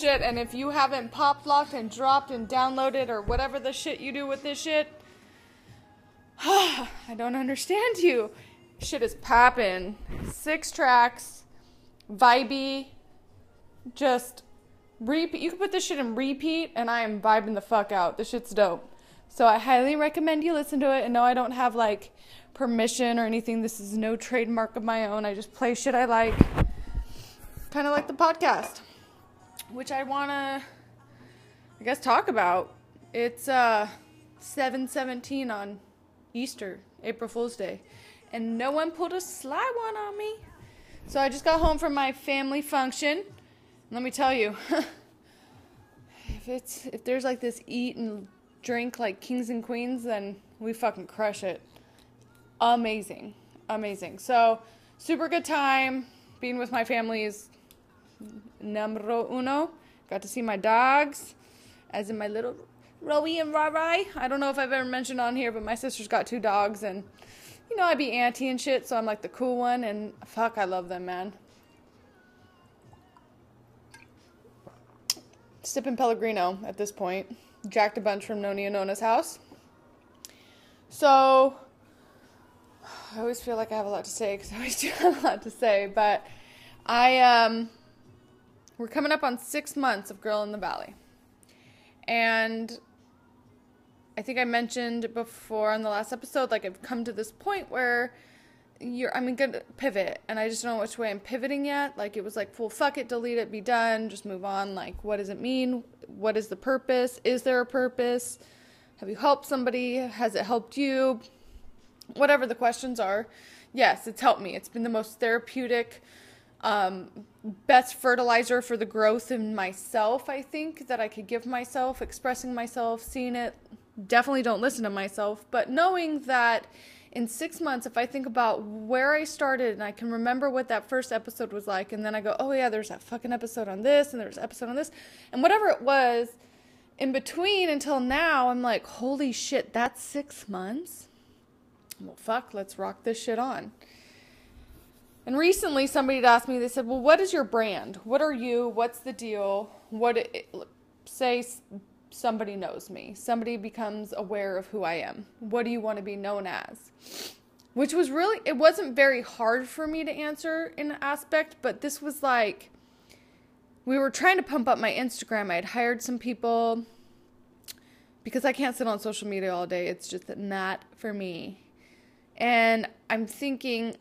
shit. And if you haven't pop locked, and dropped and downloaded or whatever the shit you do with this shit, I don't understand you. Shit is popping. Six tracks, vibey, just repeat. You can put this shit in repeat, and I am vibing the fuck out. This shit's dope. So I highly recommend you listen to it. And no, I don't have like permission or anything. This is no trademark of my own. I just play shit I like. Kind of like the podcast, which I want to, I guess, talk about. It's uh 717 on Easter, April Fool's Day. And no one pulled a sly one on me. So I just got home from my family function. Let me tell you, if it's if there's like this eat and drink like kings and queens, then we fucking crush it. Amazing. Amazing. So, super good time. Being with my family is numero uno. Got to see my dogs, as in my little Rowie and Rarai. I don't know if I've ever mentioned on here, but my sister's got two dogs, and you know, I be auntie and shit, so I'm like the cool one, and fuck, I love them, man. Sipping Pellegrino at this point. Jacked a bunch from Noni and Nona's house. So, I always feel like I have a lot to say because I always do have a lot to say, but I, um, we're coming up on six months of Girl in the Valley. And I think I mentioned before on the last episode, like I've come to this point where you're I'm gonna pivot and I just don't know which way I'm pivoting yet. Like it was like full fuck it, delete it, be done, just move on. Like what does it mean? What is the purpose? Is there a purpose? Have you helped somebody? Has it helped you? Whatever the questions are. Yes, it's helped me. It's been the most therapeutic, um, best fertilizer for the growth in myself, I think, that I could give myself, expressing myself, seeing it. Definitely don't listen to myself, but knowing that in six months, if I think about where I started and I can remember what that first episode was like, and then I go, oh yeah, there's that fucking episode on this, and there's an episode on this, and whatever it was in between until now, I'm like, holy shit, that's six months? Well, fuck, let's rock this shit on. And recently, somebody had asked me, they said, well, what is your brand? What are you? What's the deal? What, it, say, somebody knows me. Somebody becomes aware of who I am. What do you want to be known as? Which was really, it wasn't very hard for me to answer in aspect, but this was like, we were trying to pump up my Instagram. I had hired some people because I can't sit on social media all day. It's just not for me. And I'm thinking,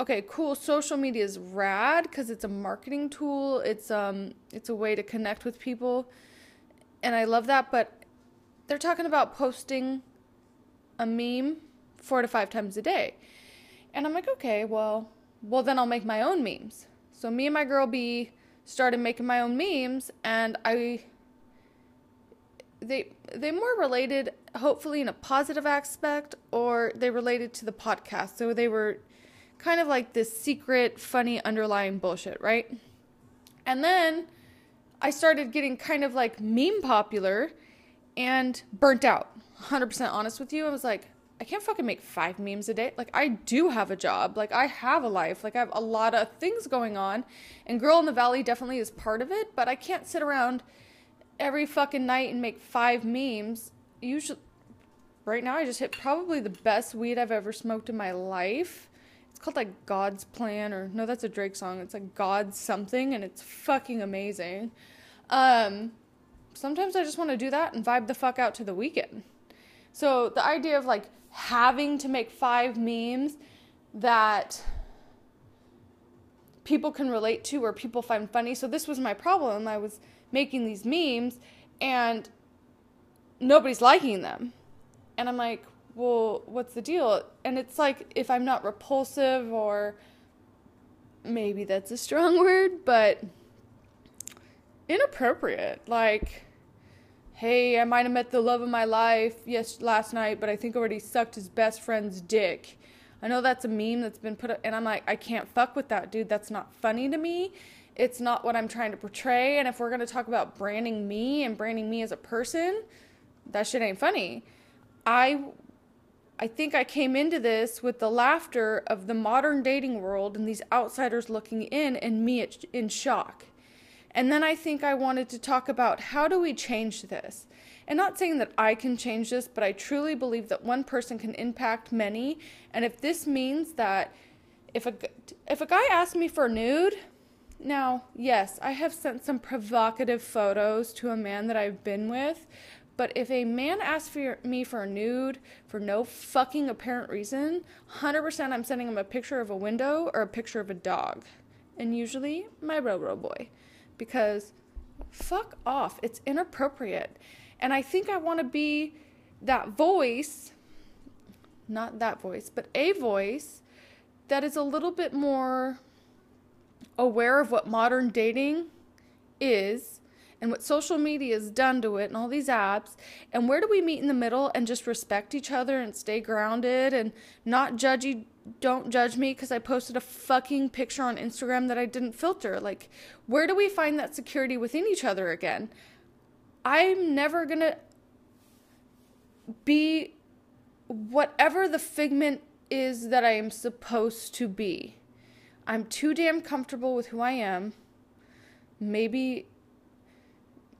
okay, cool. Social media is rad because it's a marketing tool. It's um, it's a way to connect with people and I love that, but they're talking about posting a meme four to five times a day. And I'm like, okay, well, well then I'll make my own memes. So me and my girl B started making my own memes and I they they more related hopefully in a positive aspect or they related to the podcast. So they were kind of like this secret funny underlying bullshit, right? And then I started getting kind of like meme popular and burnt out. 100% honest with you. I was like, I can't fucking make five memes a day. Like, I do have a job. Like, I have a life. Like, I have a lot of things going on. And Girl in the Valley definitely is part of it, but I can't sit around every fucking night and make five memes. Usually, right now, I just hit probably the best weed I've ever smoked in my life. It's called like God's Plan, or no, that's a Drake song. It's like God's something, and it's fucking amazing. Um, sometimes I just want to do that and vibe the fuck out to the Weeknd. So the idea of like having to make five memes that people can relate to or people find funny. So this was my problem. I was making these memes and nobody's liking them. And I'm like, well, what's the deal? And it's like if I'm not repulsive or maybe that's a strong word, but inappropriate. Like, hey, I might have met the love of my life yes last night, but I think already sucked his best friend's dick. I know that's a meme that's been put up, and I'm like, I can't fuck with that, dude. That's not funny to me. It's not what I'm trying to portray. And if we're gonna talk about branding me and branding me as a person, that shit ain't funny. I I think I came into this with the laughter of the modern dating world and these outsiders looking in and me in shock. And then I think I wanted to talk about how do we change this? And not saying that I can change this, but I truly believe that one person can impact many. And if this means that if a if a guy asks me for a nude, now, yes, I have sent some provocative photos to a man that I've been with, but if a man asks for me for a nude for no fucking apparent reason, 100% I'm sending him a picture of a window or a picture of a dog. And usually my Roro boy. Because fuck off. It's inappropriate. And I think I want to be that voice, not that voice, but a voice that is a little bit more aware of what modern dating is and what social media has done to it and all these apps and where do we meet in the middle and just respect each other and stay grounded and not judgy don't judge me because I posted a fucking picture on Instagram that I didn't filter. Like, where do we find that security within each other again? I'm never gonna be whatever the figment is that I am supposed to be. I'm too damn comfortable with who I am. Maybe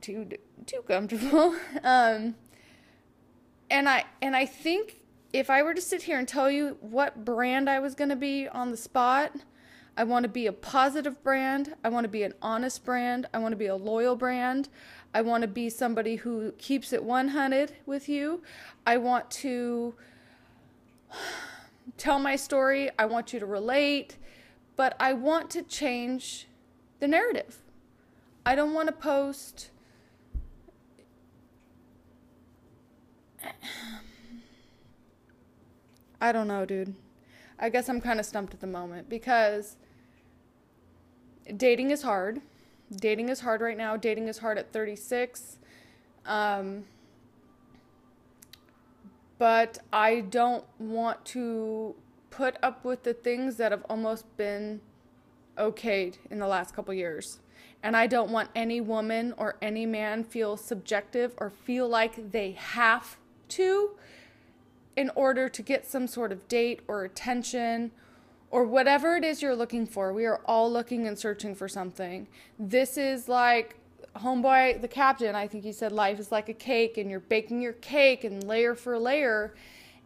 too too comfortable. Um, and I and I think if I were to sit here and tell you what brand I was going to be on the spot, I want to be a positive brand. I want to be an honest brand. I want to be a loyal brand. I want to be somebody who keeps it 100 with you. I want to tell my story. I want you to relate but I want to change the narrative. I don't want to post. I don't know, dude. I guess I'm kind of stumped at the moment because dating is hard. Dating is hard right now. Dating is hard at 36. Um, but I don't want to put up with the things that have almost been okayed in the last couple years. And I don't want any woman or any man feel subjective or feel like they have to in order to get some sort of date or attention or whatever it is you're looking for. We are all looking and searching for something. This is like homeboy the captain, I think he said life is like a cake and you're baking your cake and layer for layer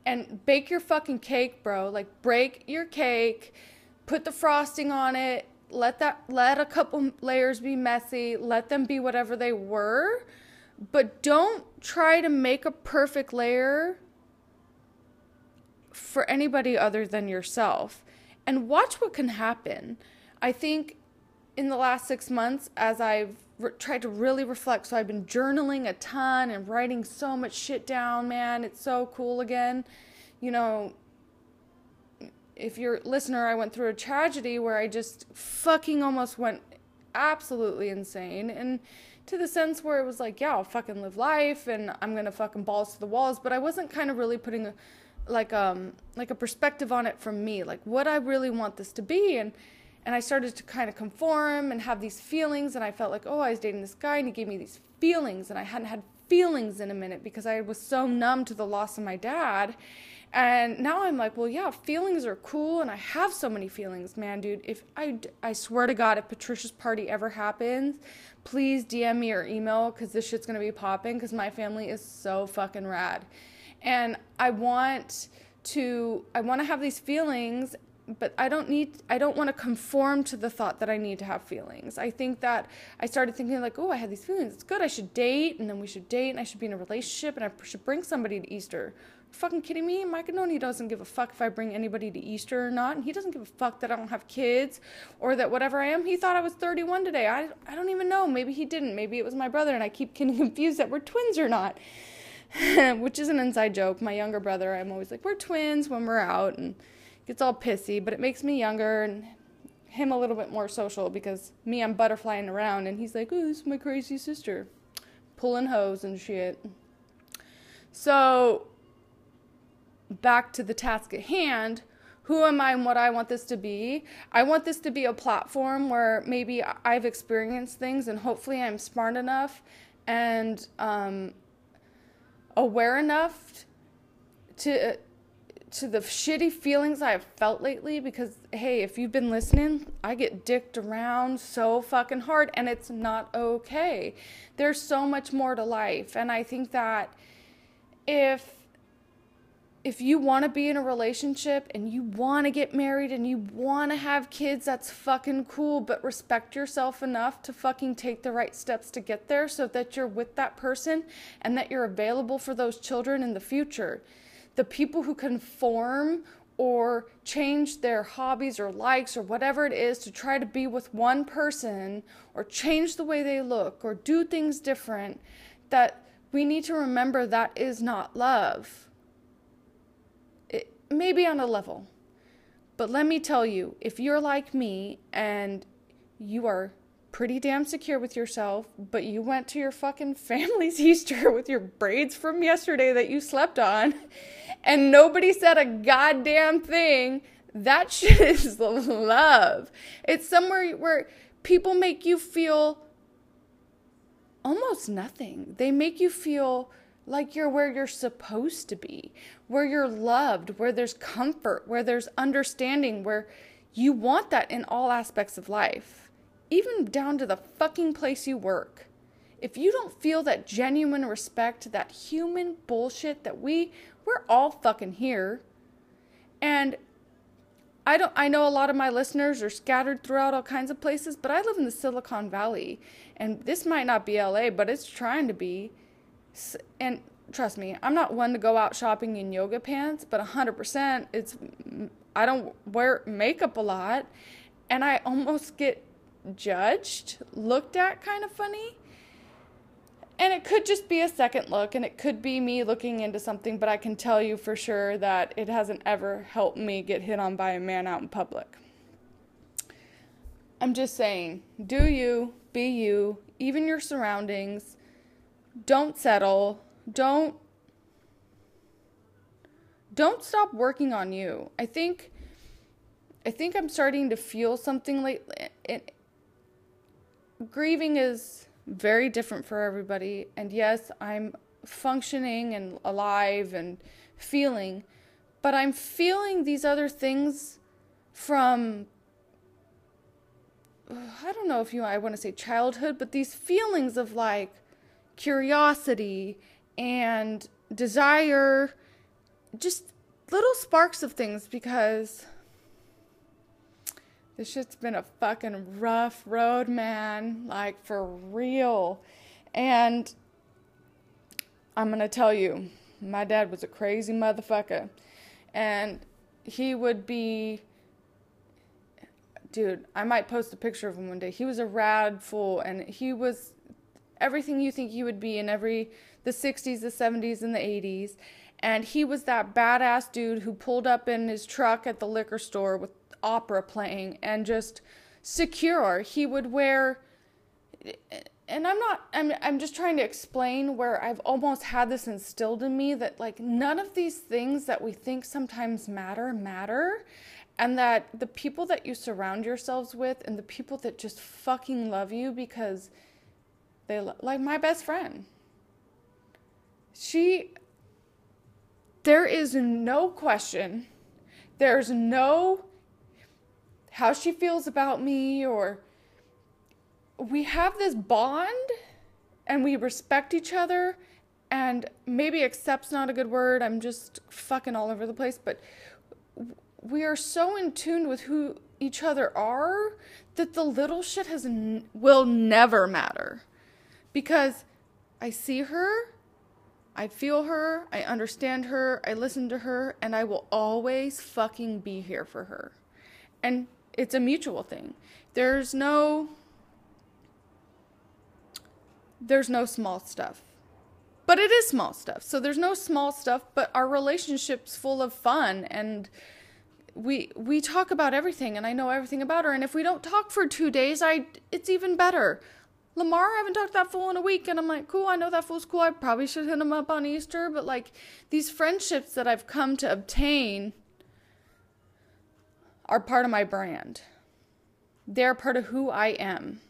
and bake your fucking cake, bro. Like break your cake, put the frosting on it, let that let a couple layers be messy, let them be whatever they were, but don't try to make a perfect layer for anybody other than yourself. And watch what can happen. I think in the last 6 months as I've re- tried to really reflect. So I've been journaling a ton and writing so much shit down, man. It's so cool again. You know, if you're a listener, I went through a tragedy where I just fucking almost went absolutely insane. And to the sense where it was like, yeah, I'll fucking live life and I'm gonna fucking balls to the walls. But I wasn't kind of really putting a like um like a perspective on it from me, like what I really want this to be and and I started to kind of conform and have these feelings. And I felt like, oh, I was dating this guy and he gave me these feelings. And I hadn't had feelings in a minute because I was so numb to the loss of my dad. And now I'm like, well, yeah, feelings are cool, and I have so many feelings, man, dude. If I, I swear to God, if Patricia's party ever happens, please DM me or email because this shit's gonna be popping because my family is so fucking rad, and I want to, I want to have these feelings, but I don't need I don't want to conform to the thought that I need to have feelings. I think that I started thinking like, "Oh, I have these feelings. It's good. I should date and then we should date and I should be in a relationship and I should bring somebody to Easter." Fucking kidding me? Mike Anoni doesn't give a fuck if I bring anybody to Easter or not, and he doesn't give a fuck that I don't have kids or that whatever I am. He thought I was 31 today. I I don't even know. Maybe he didn't. Maybe it was my brother, and I keep getting confused that we're twins or not. Which is an inside joke. My younger brother, I'm always like, we're twins when we're out, and gets all pissy, but it makes me younger and him a little bit more social because me, I'm butterflying around, and he's like, oh, this is my crazy sister, pulling hose and shit. So, back to the task at hand. Who am I and what I want this to be? I want this to be a platform where maybe I've experienced things and hopefully I'm smart enough and um, aware enough to to the shitty feelings I've felt lately because hey, if you've been listening, I get dicked around so fucking hard and it's not okay. There's so much more to life and I think that if if you want to be in a relationship and you want to get married and you want to have kids, that's fucking cool, but respect yourself enough to fucking take the right steps to get there so that you're with that person and that you're available for those children in the future the people who conform or change their hobbies or likes or whatever it is to try to be with one person or change the way they look or do things different, that we need to remember that is not love. It may be on a level. But let me tell you, if you're like me and you are pretty damn secure with yourself, but you went to your fucking family's Easter with your braids from yesterday that you slept on and nobody said a goddamn thing, that shit is love. It's somewhere where people make you feel almost nothing. They make you feel like you're where you're supposed to be, where you're loved, where there's comfort, where there's understanding, where you want that in all aspects of life, even down to the fucking place you work. If you don't feel that genuine respect, that human bullshit that we we're all fucking here. And I don't I know a lot of my listeners are scattered throughout all kinds of places, but I live in the Silicon Valley and this might not be LA, but it's trying to be. And trust me, I'm not one to go out shopping in yoga pants, but 100% it's I don't wear makeup a lot and I almost get judged, looked at kind of funny. And it could just be a second look, and it could be me looking into something, but I can tell you for sure that it hasn't ever helped me get hit on by a man out in public. I'm just saying, do you, be you, even your surroundings. Don't settle. Don't don't stop working on you. I think I think I'm starting to feel something lately. It, grieving is very different for everybody. And yes, I'm functioning and alive and feeling, but I'm feeling these other things from I don't know if you I want to say childhood, but these feelings of like curiosity and desire just little sparks of things because this shit's been a fucking rough road, man. Like, for real. And I'm going to tell you, my dad was a crazy motherfucker. And he would be. Dude, I might post a picture of him one day. He was a rad fool, and he was everything you think he would be in every the 60s, the 70s, and the 80s. And he was that badass dude who pulled up in his truck at the liquor store with opera playing and just secure. He would wear and I'm not I'm I'm just trying to explain where I've almost had this instilled in me that like none of these things that we think sometimes matter matter and that the people that you surround yourselves with and the people that just fucking love you because they like my best friend. She there is no question. There's no how she feels about me or we have this bond and we respect each other and maybe accept's not a good word i'm just fucking all over the place but we are so in tune with who each other are that the little shit has n- will never matter because i see her i feel her i understand her i listen to her and i will always fucking be here for her and it's a mutual thing. There's no there's no small stuff. But it is small stuff. So there's no small stuff, but our relationship's full of fun and we we talk about everything and I know everything about her and if we don't talk for 2 days, I it's even better. Lamar, I haven't talked to that fool in a week, and I'm like, cool, I know that fool's cool. I probably should hit him up on Easter, but like these friendships that I've come to obtain are part of my brand. They're part of who I am.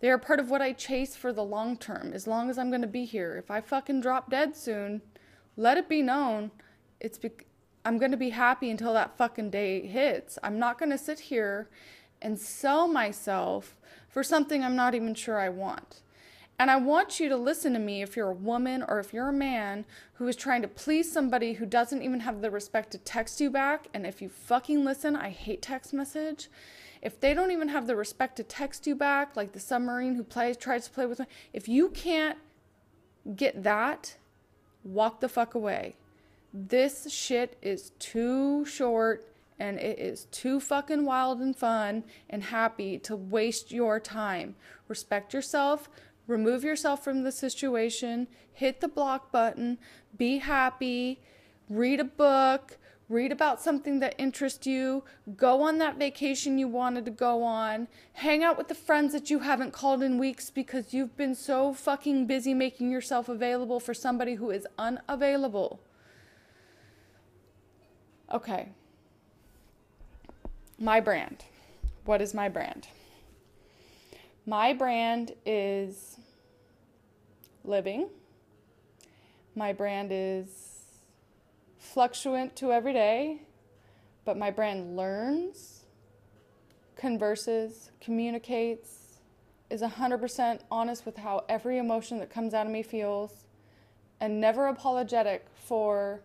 They are part of what I chase for the long term, as long as I'm going to be here. If I fucking drop dead soon, let it be known it's be- I'm going to be happy until that fucking day hits. I'm not going to sit here and sell myself for something I'm not even sure I want. And I want you to listen to me if you're a woman or if you're a man who is trying to please somebody who doesn't even have the respect to text you back. And if you fucking listen, I hate text message. If they don't even have the respect to text you back, like the submarine who plays tries to play with me, if you can't get that, walk the fuck away. This shit is too short and it is too fucking wild and fun and happy to waste your time. Respect yourself, remove yourself from the situation, hit the block button, be happy, read a book, read about something that interests you, go on that vacation you wanted to go on, hang out with the friends that you haven't called in weeks because you've been so fucking busy making yourself available for somebody who is unavailable. Okay. My brand. What is my brand? My brand is living. My brand is fluctuant to every day, but my brand learns, converses, communicates, is 100% honest with how every emotion that comes out of me feels, and never apologetic for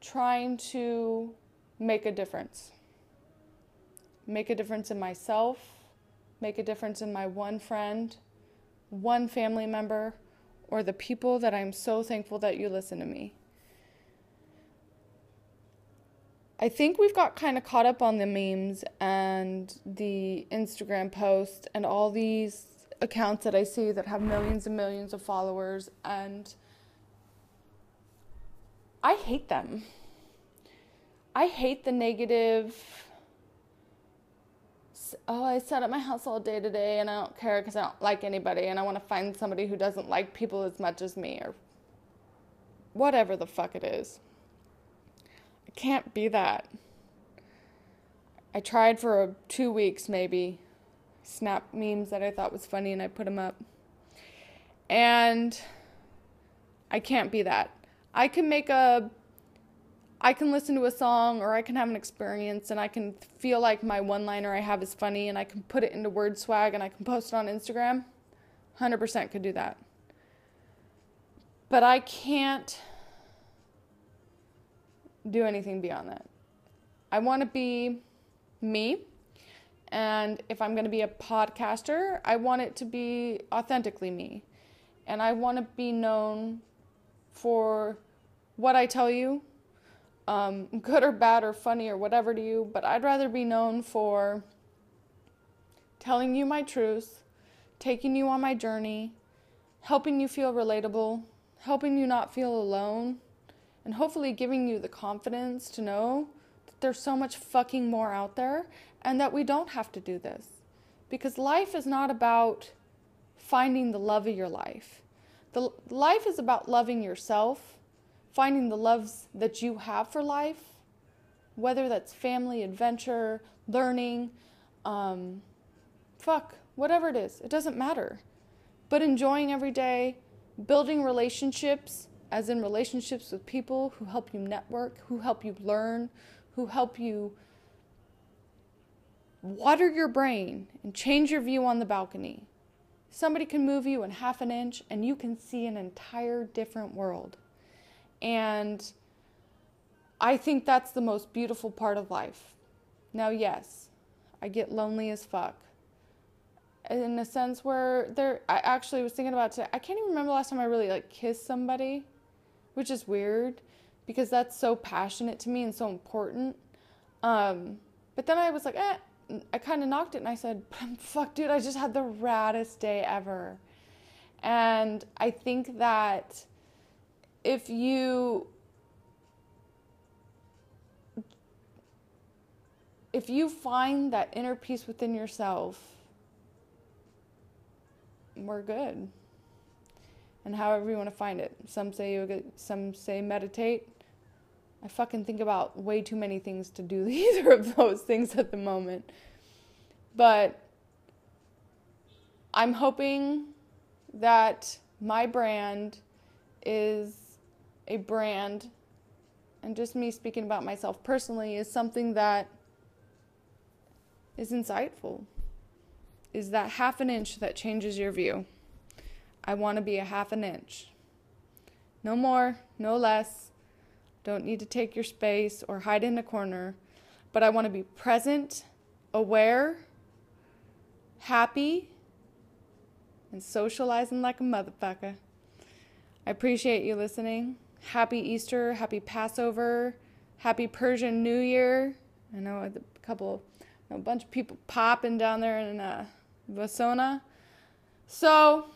trying to make a difference. Make a difference in myself, make a difference in my one friend, one family member, or the people that I'm so thankful that you listen to me. I think we've got kind of caught up on the memes and the Instagram posts and all these accounts that I see that have millions and millions of followers, and I hate them. I hate the negative oh, I sat at my house all day today and I don't care because I don't like anybody and I want to find somebody who doesn't like people as much as me or whatever the fuck it is. I can't be that. I tried for two weeks maybe, snap memes that I thought was funny and I put them up. And I can't be that. I can make a I can listen to a song or I can have an experience and I can feel like my one liner I have is funny and I can put it into word swag and I can post it on Instagram. 100% could do that. But I can't do anything beyond that. I want to be me. And if I'm going to be a podcaster, I want it to be authentically me. And I want to be known for what I tell you um, good or bad or funny or whatever to you, but I'd rather be known for telling you my truth, taking you on my journey, helping you feel relatable, helping you not feel alone, and hopefully giving you the confidence to know that there's so much fucking more out there and that we don't have to do this. Because life is not about finding the love of your life. The life is about loving yourself finding the loves that you have for life, whether that's family, adventure, learning, um, fuck, whatever it is, it doesn't matter. But enjoying every day, building relationships, as in relationships with people who help you network, who help you learn, who help you water your brain and change your view on the balcony. Somebody can move you in half an inch and you can see an entire different world. And I think that's the most beautiful part of life. Now, yes, I get lonely as fuck. In a sense where there, I actually was thinking about today. I can't even remember the last time I really like kissed somebody, which is weird because that's so passionate to me and so important. Um, but then I was like, eh, I kind of knocked it and I said, fuck, dude, I just had the raddest day ever. And I think that if you if you find that inner peace within yourself, we're good. And however you want to find it. Some say yoga, some say meditate. I fucking think about way too many things to do either of those things at the moment. But I'm hoping that my brand is a brand and just me speaking about myself personally, is something that is insightful. Is that half an inch that changes your view? I want to be a half an inch. No more, no less. Don't need to take your space or hide in a corner, but I want to be present, aware, happy, and socializing like a motherfucker. I appreciate you listening. Happy Easter, happy Passover, happy Persian New Year. I know a couple, a bunch of people popping down there in uh, Vasona. So,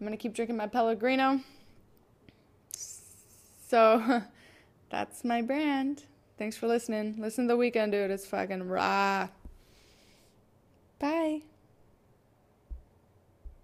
I'm to keep drinking my Pellegrino. So, that's my brand. Thanks for listening. Listen to the Weeknd, dude. It's fucking raw. Bye.